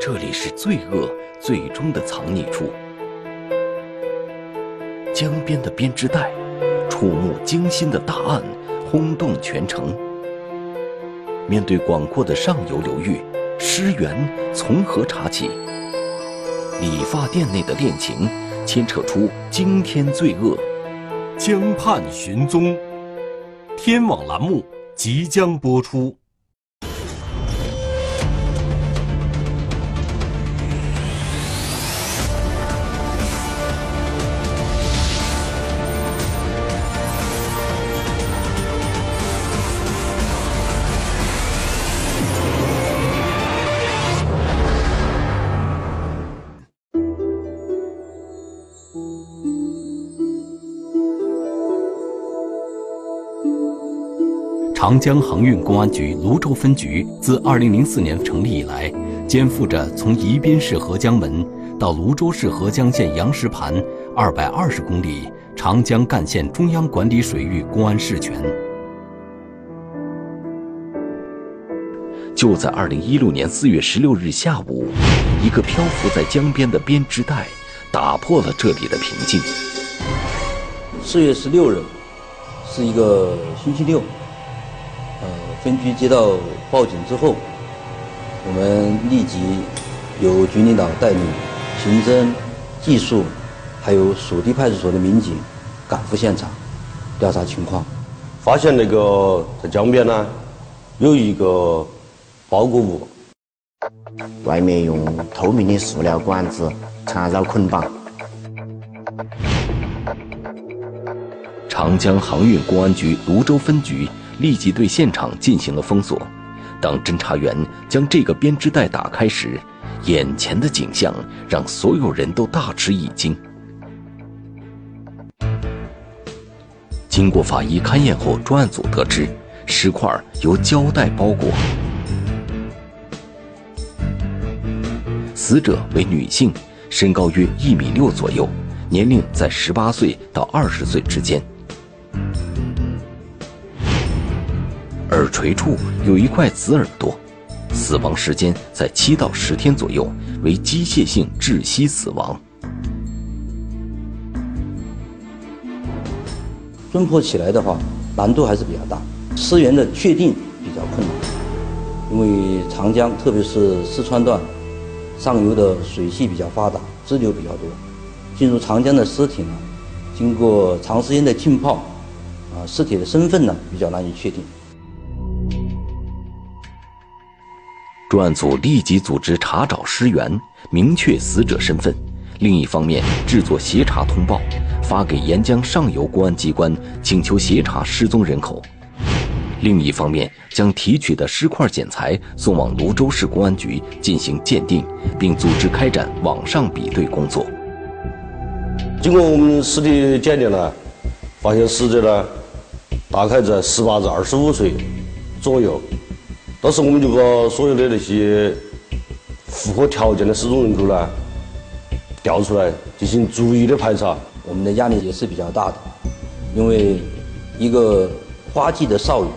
这里是罪恶最终的藏匿处。江边的编织袋，触目惊心的大案，轰动全城。面对广阔的上游流域，尸源从何查起？理发店内的恋情，牵扯出惊天罪恶。江畔寻踪，天网栏目即将播出。长江航运公安局泸州分局自2004年成立以来，肩负着从宜宾市合江门到泸州市合江县杨石盘220公里长江干线中央管理水域公安事权。就在2016年4月16日下午，一个漂浮在江边的编织袋打破了这里的平静。4月16日是一个星期六。呃，分局接到报警之后，我们立即由局领导带领刑侦、技术，还有属地派出所的民警赶赴现场调查情况，发现那个在江边呢有一个包裹物，外面用透明的塑料管子缠绕捆绑。长江航运公安局泸州分局。立即对现场进行了封锁。当侦查员将这个编织袋打开时，眼前的景象让所有人都大吃一惊。经过法医勘验后，专案组得知，尸块由胶带包裹。死者为女性，身高约一米六左右，年龄在十八岁到二十岁之间。耳垂处有一块紫耳朵，死亡时间在七到十天左右，为机械性窒息死亡。侦破起来的话，难度还是比较大，尸源的确定比较困难，因为长江，特别是四川段上游的水系比较发达，支流比较多，进入长江的尸体呢，经过长时间的浸泡，啊，尸体的身份呢比较难以确定。专案组立即组织查找尸源，明确死者身份；另一方面，制作协查通报，发给沿江上游公安机关，请求协查失踪人口；另一方面，将提取的尸块检材送往泸州市公安局进行鉴定，并组织开展网上比对工作。经过我们尸体鉴定呢，发现死者呢，大概在十八至二十五岁左右。当时我们就把所有的那些符合条件的失踪人口呢调出来进行逐一的排查，我们的压力也是比较大的，因为一个花季的少女，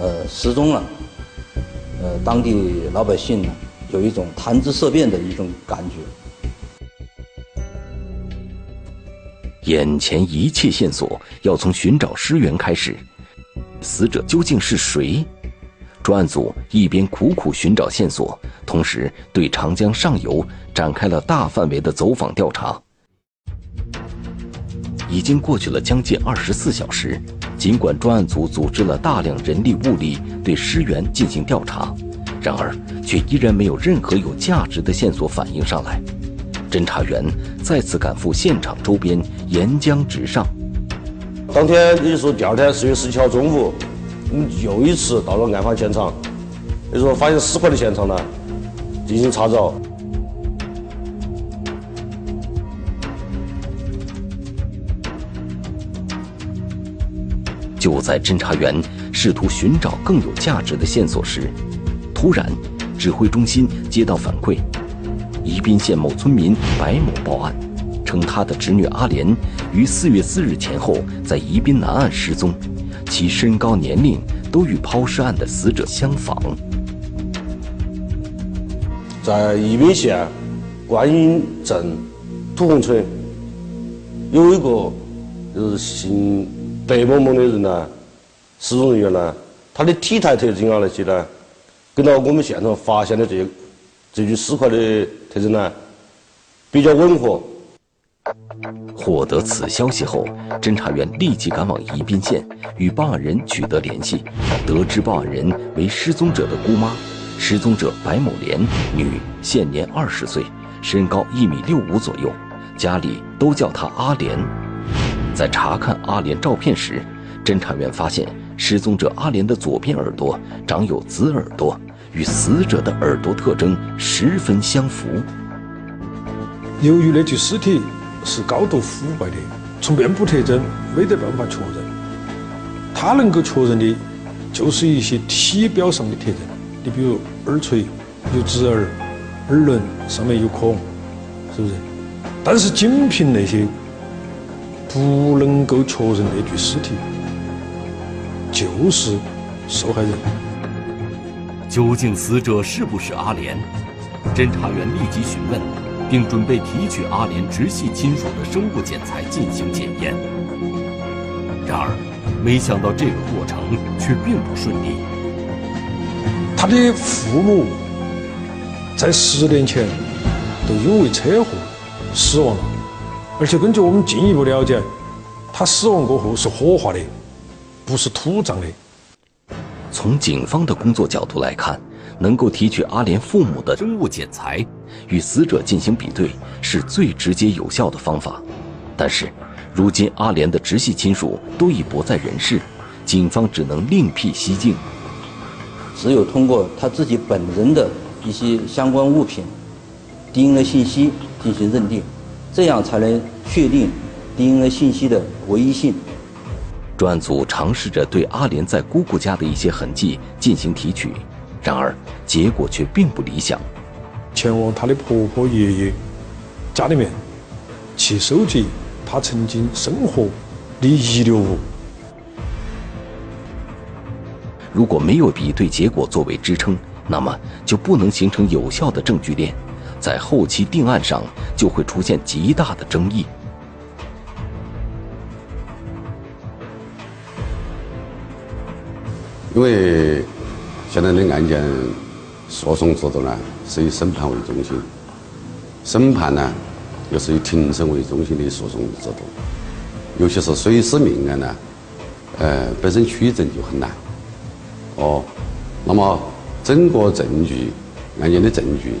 呃失踪了，呃当地老百姓呢有一种谈之色变的一种感觉。眼前一切线索要从寻找尸源开始，死者究竟是谁？专案组一边苦苦寻找线索，同时对长江上游展开了大范围的走访调查。已经过去了将近二十四小时，尽管专案组组织了大量人力物力对尸源进行调查，然而却依然没有任何有价值的线索反映上来。侦查员再次赶赴现场周边，沿江直上。当天，也就是说第二天四月十七号中午。我们又一次到了案发现场，也就是说发现尸块的现场呢，进行查找。就在侦查员试图寻找更有价值的线索时，突然，指挥中心接到反馈：宜宾县某村民白某报案，称他的侄女阿莲于四月四日前后在宜宾南岸失踪。其身高、年龄都与抛尸案的死者相仿。在宜宾县观音镇土红村有一个就是姓白某某的人呢，失踪人员呢，他的体态特征啊那些呢，跟到我们现场发现的这这具尸块的特征呢，比较吻合。获得此消息后，侦查员立即赶往宜宾县，与报案人取得联系，得知报案人为失踪者的姑妈，失踪者白某莲，女，现年二十岁，身高一米六五左右，家里都叫她阿莲。在查看阿莲照片时，侦查员发现失踪者阿莲的左边耳朵长有紫耳朵，与死者的耳朵特征十分相符。由于那具尸体。是高度腐败的，从面部特征没得办法确认。他能够确认的，就是一些体表上的特征。你比如耳垂有紫耳，耳轮上面有孔，是不是？但是仅凭那些，不能够确认那具尸体就是受害人。究竟死者是不是阿莲？侦查员立即询问。并准备提取阿莲直系亲属的生物检材进行检验，然而，没想到这个过程却并不顺利。他的父母在十年前都因为车祸死亡了，而且根据我们进一步了解，他死亡过后是火化的，不是土葬的。从警方的工作角度来看。能够提取阿莲父母的生物检材，与死者进行比对，是最直接有效的方法。但是，如今阿莲的直系亲属都已不在人世，警方只能另辟蹊径。只有通过他自己本人的一些相关物品 DNA 信息进行认定，这样才能确定 DNA 信息的唯一性。专案组尝试着对阿莲在姑姑家的一些痕迹进行提取。然而，结果却并不理想。前往她的婆婆、爷爷家里面去收集她曾经生活的遗留物。如果没有比对结果作为支撑，那么就不能形成有效的证据链，在后期定案上就会出现极大的争议。因为。现在的案件诉讼制度呢，是以审判为中心，审判呢又是以庭审为中心的诉讼制度，尤其是水师命案呢，呃，本身取证就很难，哦，那么整个证据案件的证据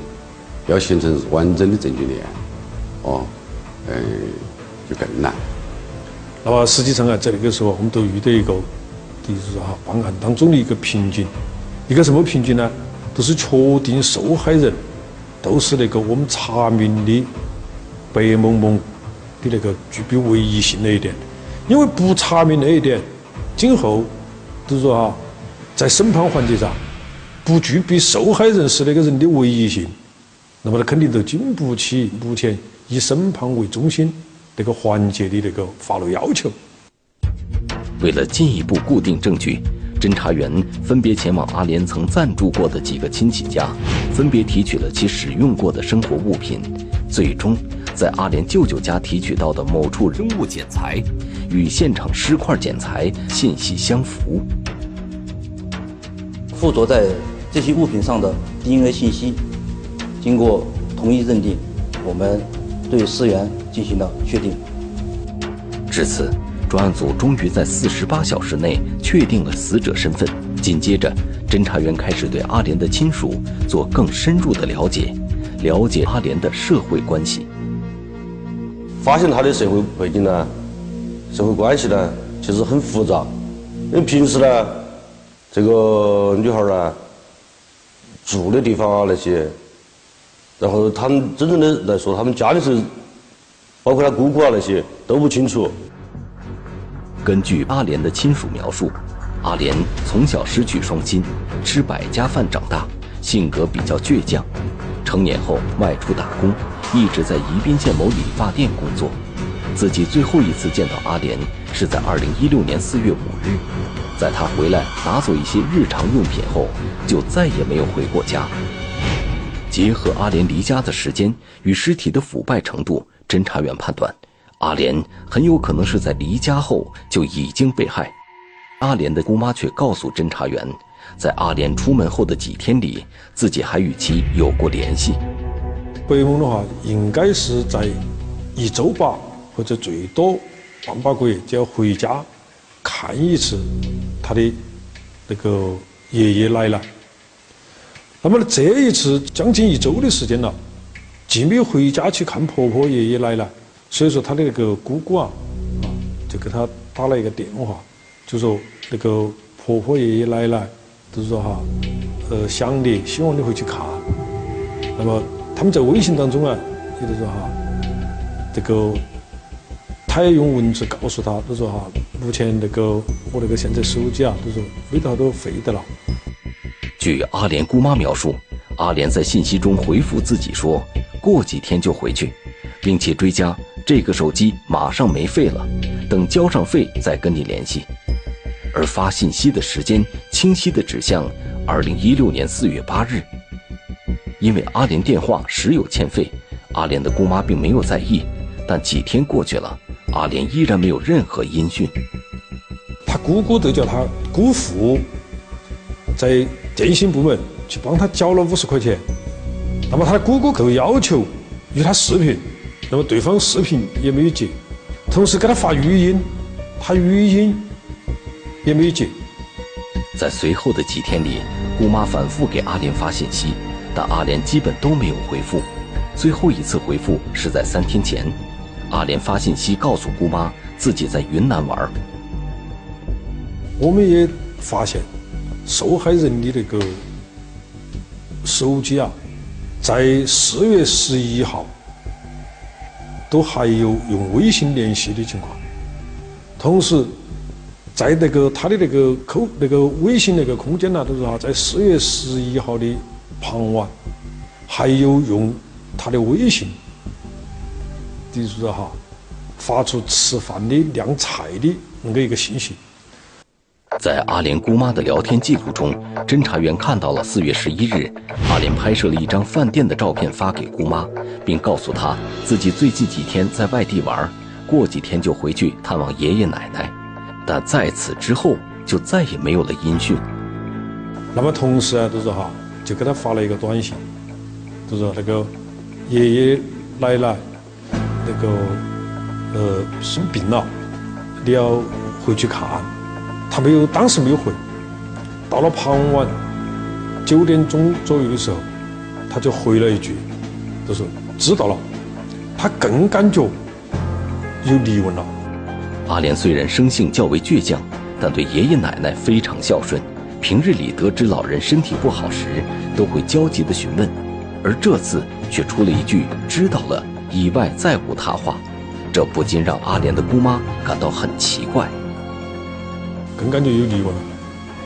要形成完整的证据链，哦，呃，就更难。那么实际上啊，在那个时候，我们都遇到一个，就是说哈，办案当中的一个瓶颈。一个什么凭据呢？都是确定受害人都是那个我们查明的白某某的那个具备唯一性那一点，因为不查明那一点，今后就是说哈，在审判环节上不具备受害人是那个人的唯一性，那么他肯定都经不起目前以审判为中心那个环节的那个法律要求。为了进一步固定证据。侦查员分别前往阿莲曾暂住过的几个亲戚家，分别提取了其使用过的生活物品，最终在阿莲舅舅家提取到的某处生物检材，与现场尸块检材信息相符。附着在这些物品上的 DNA 信息，经过同一认定，我们对尸源进行了确定。至此。专案组终于在四十八小时内确定了死者身份。紧接着，侦查员开始对阿莲的亲属做更深入的了解，了解阿莲的社会关系。发现她的社会背景呢，社会关系呢，其实很复杂。因为平时呢，这个女孩呢，住的地方啊那些，然后他们真正的来说，他们家里是，包括她姑姑啊那些都不清楚。根据阿莲的亲属描述，阿莲从小失去双亲，吃百家饭长大，性格比较倔强。成年后外出打工，一直在宜宾县某理发店工作。自己最后一次见到阿莲是在2016年4月5日，在他回来拿走一些日常用品后，就再也没有回过家。结合阿莲离家的时间与尸体的腐败程度，侦查员判断，阿莲很有可能是在离家后就已经被害。阿莲的姑妈却告诉侦查员，在阿莲出门后的几天里，自己还与其有过联系。白梦的话，应该是在一周吧，或者最多半把个月就要回家看一次他的那个爷爷奶奶。那么，这一次将近一周的时间了，既没有回家去看婆婆、爷爷奶奶，所以说他的那个姑姑啊，啊，就给他打了一个电话，就说那个婆婆、爷爷奶奶，就是说哈，呃，想你，希望你回去看。那么他们在微信当中啊，也就是说哈，这个他也用文字告诉他，就说哈，目前那个我那个现在手机啊，就说没得好多废的了。据阿莲姑妈描述，阿莲在信息中回复自己说：“过几天就回去，并且追加这个手机马上没费了，等交上费再跟你联系。”而发信息的时间清晰地指向二零一六年四月八日。因为阿莲电话时有欠费，阿莲的姑妈并没有在意。但几天过去了，阿莲依然没有任何音讯。他姑姑都叫他姑父在。电信部门去帮他交了五十块钱，那么他的姑姑就要求与他视频，那么对方视频也没有接，同时给他发语音，他语音也没有接。在随后的几天里，姑妈反复给阿莲发信息，但阿莲基本都没有回复。最后一次回复是在三天前，阿莲发信息告诉姑妈自己在云南玩。我们也发现。受害人的那个手机啊，在四月十一号都还有用微信联系的情况。同时，在那个他的那个扣那个微信那个空间呢，都是哈，在四月十一号的傍晚，还有用他的微信，就是说哈，发出吃饭的晾菜的那个一个信息。在阿莲姑妈的聊天记录中，侦查员看到了四月十一日，阿莲拍摄了一张饭店的照片发给姑妈，并告诉她自己最近几天在外地玩，过几天就回去探望爷爷奶奶。但在此之后就再也没有了音讯。那么同时啊，就是哈，就给他发了一个短信，就是那个爷爷奶奶那个呃生病了，你要回去看。他没有，当时没有回。到了傍晚九点钟左右的时候，他就回了一句，就说知道了。他更感觉有疑问了。阿莲虽然生性较为倔强，但对爷爷奶奶非常孝顺。平日里得知老人身体不好时，都会焦急的询问，而这次却出了一句“知道了”，以外再无他话。这不禁让阿莲的姑妈感到很奇怪。更感觉有疑问了。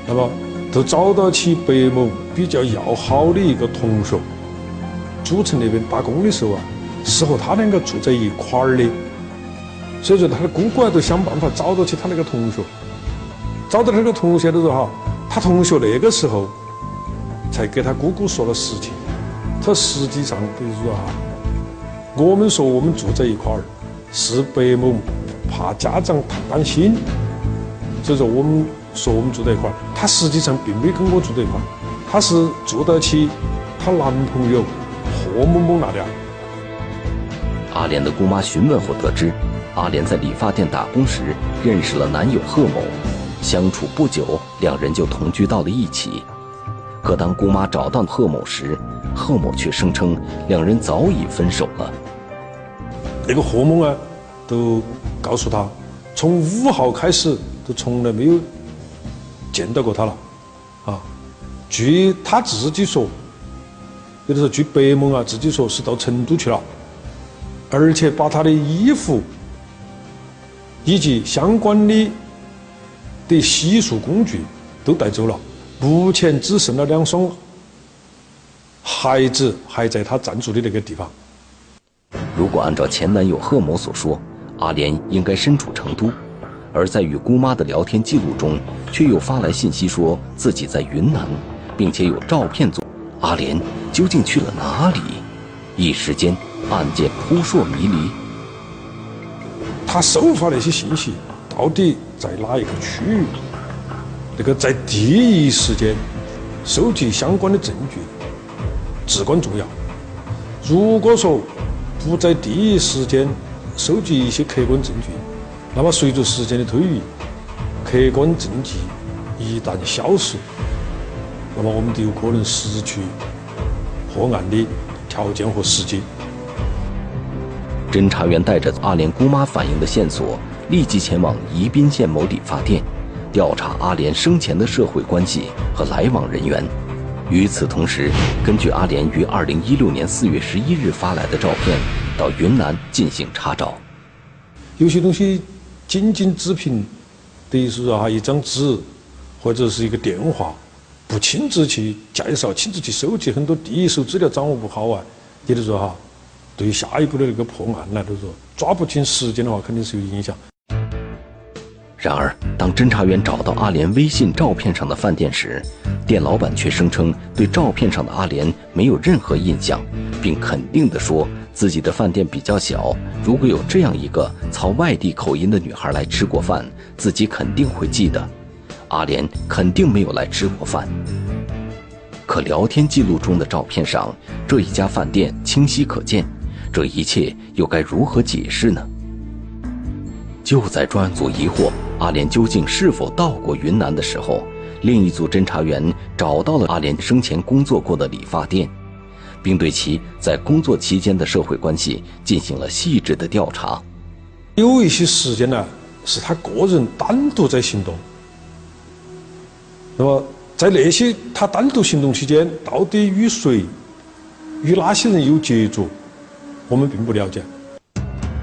那么，就找到起白某比较要好的一个同学，主城那边打工的时候啊，是和他两个住在一块儿的。所以说，他的姑姑啊，都想办法找到起他那个同学。找到那个同学的时候哈，他同学那个时候才给他姑姑说了实情。他实际上就是说哈，我们说我们住在一块儿，是白某怕家长太担心。所以说，我们说我们住在一块儿，她实际上并没跟我住在一块儿，她是住到起她男朋友贺某某那里。阿莲的姑妈询问后得知，阿莲在理发店打工时认识了男友贺某，相处不久，两人就同居到了一起。可当姑妈找到贺某时，贺某却声称两人早已分手了。那个贺某啊，都告诉他，从五号开始。都从来没有见到过他了，啊！据他自己说，有的时候据白某啊自己说是到成都去了，而且把他的衣服以及相关的的洗漱工具都带走了。目前只剩了两双鞋子还在他暂住的那个地方。如果按照前男友贺某所说，阿莲应该身处成都。而在与姑妈的聊天记录中，却又发来信息说自己在云南，并且有照片做。阿莲究竟去了哪里？一时间，案件扑朔迷离。他收发那些信息，到底在哪一个区域？那个在第一时间收集相关的证据，至关重要。如果说不在第一时间收集一些客观证据，那么随着时间的推移，客观证据一旦消失，那么我们就有可能失去破案的条件和时机。侦查员带着阿莲姑妈反映的线索，立即前往宜宾县某理发店，调查阿莲生前的社会关系和来往人员。与此同时，根据阿莲于二零一六年四月十一日发来的照片，到云南进行查找。有些东西仅仅只凭，等于是说哈一张纸或者是一个电话，不亲自去介绍、亲自去收集很多第一手资料掌握不好啊，也就是说哈。对下一步的那个破案来说，抓不紧时间的话，肯定是有影响。然而，当侦查员找到阿莲微信照片上的饭店时，店老板却声称对照片上的阿莲没有任何印象，并肯定地说自己的饭店比较小，如果有这样一个操外地口音的女孩来吃过饭，自己肯定会记得。阿莲肯定没有来吃过饭。可聊天记录中的照片上，这一家饭店清晰可见。这一切又该如何解释呢？就在专案组疑惑阿莲究竟是否到过云南的时候，另一组侦查员找到了阿莲生前工作过的理发店，并对其在工作期间的社会关系进行了细致的调查。有一些时间呢，是他个人单独在行动。那么，在那些他单独行动期间，到底与谁、与哪些人有接触？我们并不了解。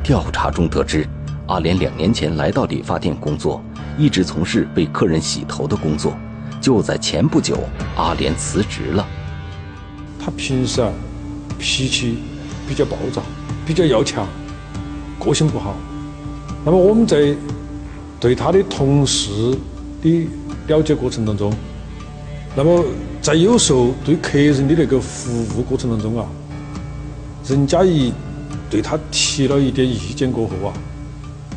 调查中得知，阿莲两年前来到理发店工作，一直从事为客人洗头的工作。就在前不久，阿莲辞职了。他平时啊，脾气比较暴躁，比较要强，个性不好。那么我们在对他的同事的了解过程当中，那么在有时候对客人的那个服务过程当中啊。人家一对他提了一点意见过后啊，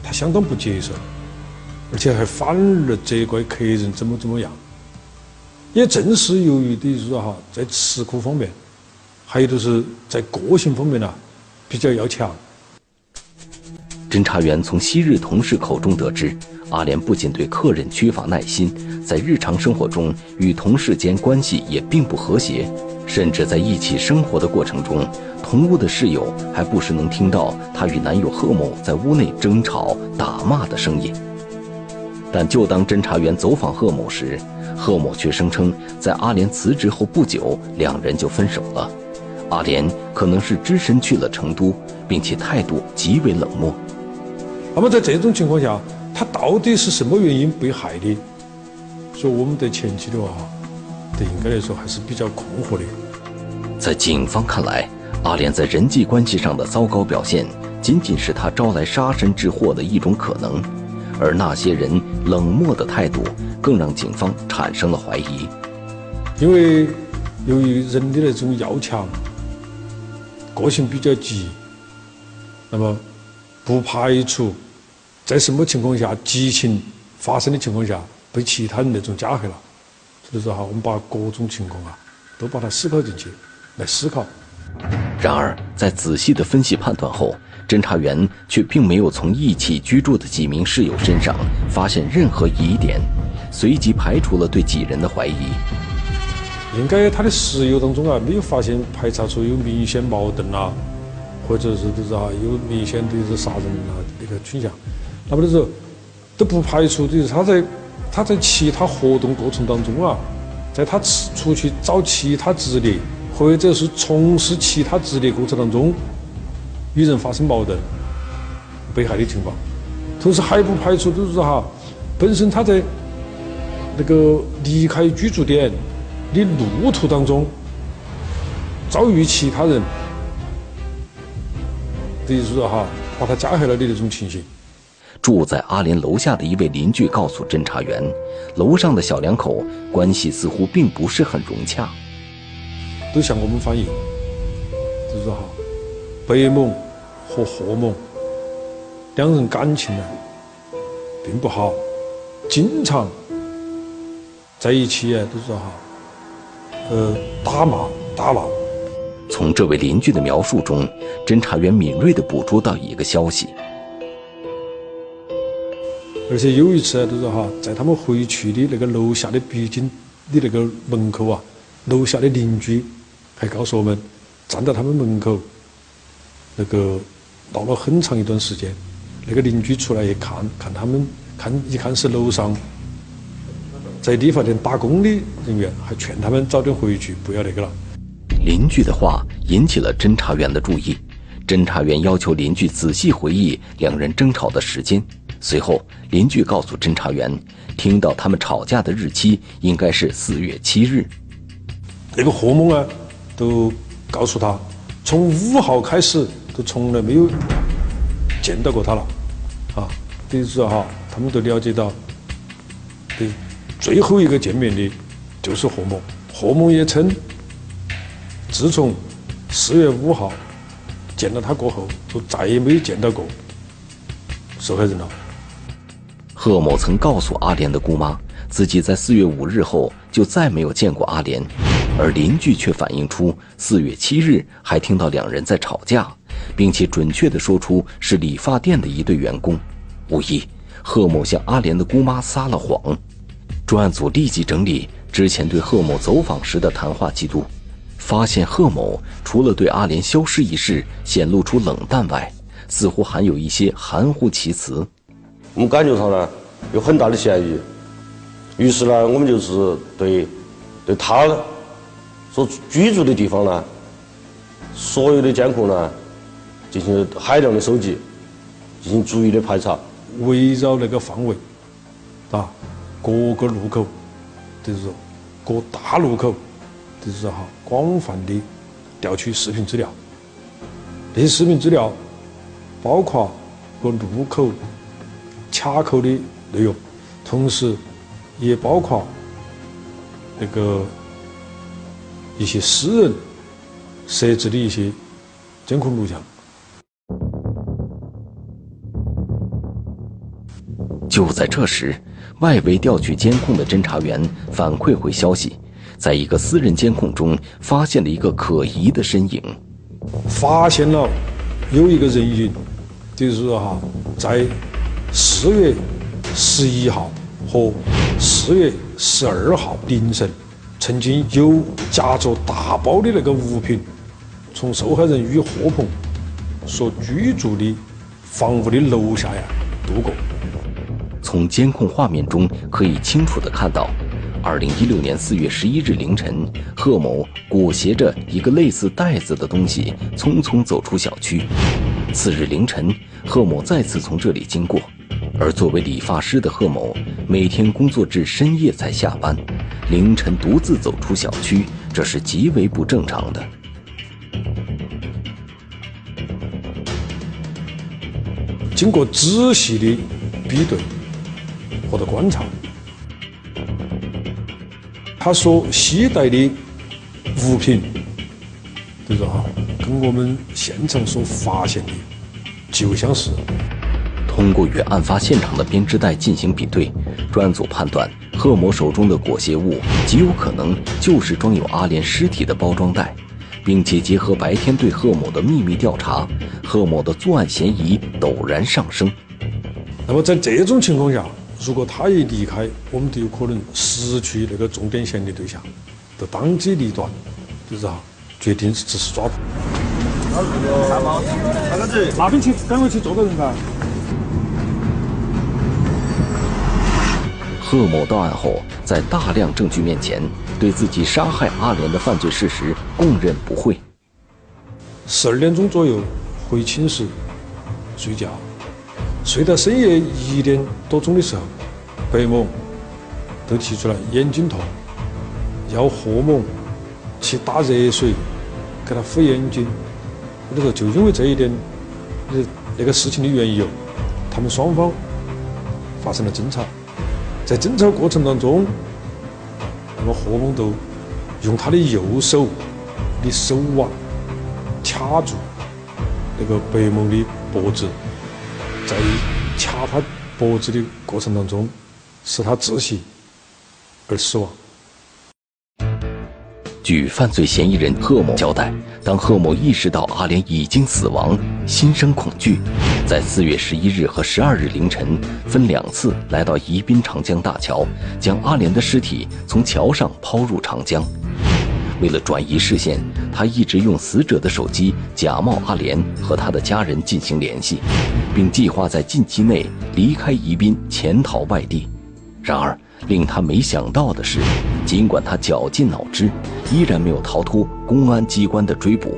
他相当不接受，而且还反而责怪客人怎么怎么样。也正是由于的是说哈，在吃苦方面，还有就是在个性方面呢，比较要强。侦查员从昔日同事口中得知，阿莲不仅对客人缺乏耐心，在日常生活中与同事间关系也并不和谐，甚至在一起生活的过程中。同屋的室友还不时能听到她与男友贺某在屋内争吵、打骂的声音。但就当侦查员走访贺某时，贺某却声称，在阿莲辞职后不久，两人就分手了。阿莲可能是只身去了成都，并且态度极为冷漠。那么在这种情况下，他到底是什么原因被害的？所以我们在前期的话，对应该来说还是比较困惑的。在警方看来。阿莲在人际关系上的糟糕表现，仅仅是他招来杀身之祸的一种可能，而那些人冷漠的态度，更让警方产生了怀疑。因为由于人的那种要强，个性比较急，那么不排除在什么情况下激情发生的情况下被其他人那种加害了。所以说哈，我们把各种情况啊，都把它思考进去来思考。然而，在仔细的分析判断后，侦查员却并没有从一起居住的几名室友身上发现任何疑点，随即排除了对几人的怀疑。应该他的室友当中啊，没有发现排查出有明显矛盾啊，或者是就是啊有明显的是杀人啊那个倾向。那么就是都不排除就是他在他在其他活动过程当中啊，在他出去找其他职业。或者是从事其他职业过程当中与人发生矛盾、被害的情况，同时还不排除就是说哈，本身他在那个离开居住点的路途当中遭遇其他人，等于是说哈把他加害了的那种情形。住在阿莲楼下的一位邻居告诉侦查员，楼上的小两口关系似乎并不是很融洽。都向我们反映，就是说哈，白某和贺某两人感情呢并不好，经常在一起啊，都是说哈，呃，打骂打闹。从这位邻居的描述中，侦查员敏锐地捕捉到一个消息。而且有一次啊，都是哈，在他们回去的那个楼下的必经的那个门口啊，楼下的邻居还告诉我们，站在他们门口，那个闹了很长一段时间。那个邻居出来一看，看他们看一看是楼上在理发店打工的人员，还劝他们早点回去，不要那个了。邻居的话引起了侦查员的注意，侦查员要求邻居仔细回忆两人争吵的时间。随后，邻居告诉侦查员，听到他们吵架的日期应该是四月七日。那个何某啊，都告诉他，从五号开始都从来没有见到过他了，啊，等于说哈，他们都了解到，对，最后一个见面的就是贺某。贺某也称。自从四月五号见到他过后，就再也没有见到过受害人了。贺某曾告诉阿莲的姑妈，自己在四月五日后就再没有见过阿莲，而邻居却反映出四月七日还听到两人在吵架，并且准确地说出是理发店的一对员工。无疑，贺某向阿莲的姑妈撒了谎。专案组立即整理之前对贺某走访时的谈话记录。发现贺某除了对阿莲消失一事显露出冷淡外，似乎还有一些含糊其辞。我们感觉上呢有很大的嫌疑，于是呢我们就是对对他所居住的地方呢，所有的监控呢进行海量的收集，进行逐一的排查，围绕那个范围，啊，各个路口，就是说各大路口。就是哈，广泛的调取视频资料，这些视频资料包括个路口卡口的内容，同时也包括那个一些私人设置的一些监控录像。就在这时，外围调取监控的侦查员反馈回消息。在一个私人监控中，发现了一个可疑的身影。发现了有一个人影，就是说哈，在四月十一号和四月十二号凌晨，曾经有夹着大包的那个物品，从受害人与贺鹏所居住的房屋的楼下呀路过。从监控画面中可以清楚的看到。二零一六年四月十一日凌晨，贺某裹挟着一个类似袋子的东西，匆匆走出小区。次日凌晨，贺某再次从这里经过。而作为理发师的贺某，每天工作至深夜才下班，凌晨独自走出小区，这是极为不正常的。经过仔细的比对或者观察。他所携带的物品，就是哈，跟我们现场所发现的极为相似。通过与案发现场的编织袋进行比对，专案组判断贺某手中的裹挟物极有可能就是装有阿莲尸体的包装袋，并且结合白天对贺某的秘密调查，贺某的作案嫌疑陡然上升。那么在这种情况下，如果他一离开，我们就有可能失去那个重点嫌疑对象，就当机立断，就是哈，决定实施抓捕。那个子，那边去，赶快去捉个人吧。贺某到案后，在大量证据面前，对自己杀害阿莲的犯罪事实供认不讳。十二点钟左右回寝室睡觉。睡到深夜一点多钟的时候，白某都提出来眼睛痛，要贺某去打热水给他敷眼睛。我就说，就因为这一点，那，那个事情的缘由，他们双方发生了争吵。在争吵过程当中，那么何某都用他的右手的手腕掐住那个白某的脖子，在掐他脖子的过程当中，使他窒息而死亡。据犯罪嫌疑人贺某交代，当贺某意识到阿莲已经死亡，心生恐惧，在四月十一日和十二日凌晨分两次来到宜宾长江大桥，将阿莲的尸体从桥上抛入长江。为了转移视线，他一直用死者的手机假冒阿莲和他的家人进行联系，并计划在近期内离开宜宾潜逃外地。然而，令他没想到的是，尽管他绞尽脑汁，依然没有逃脱公安机关的追捕。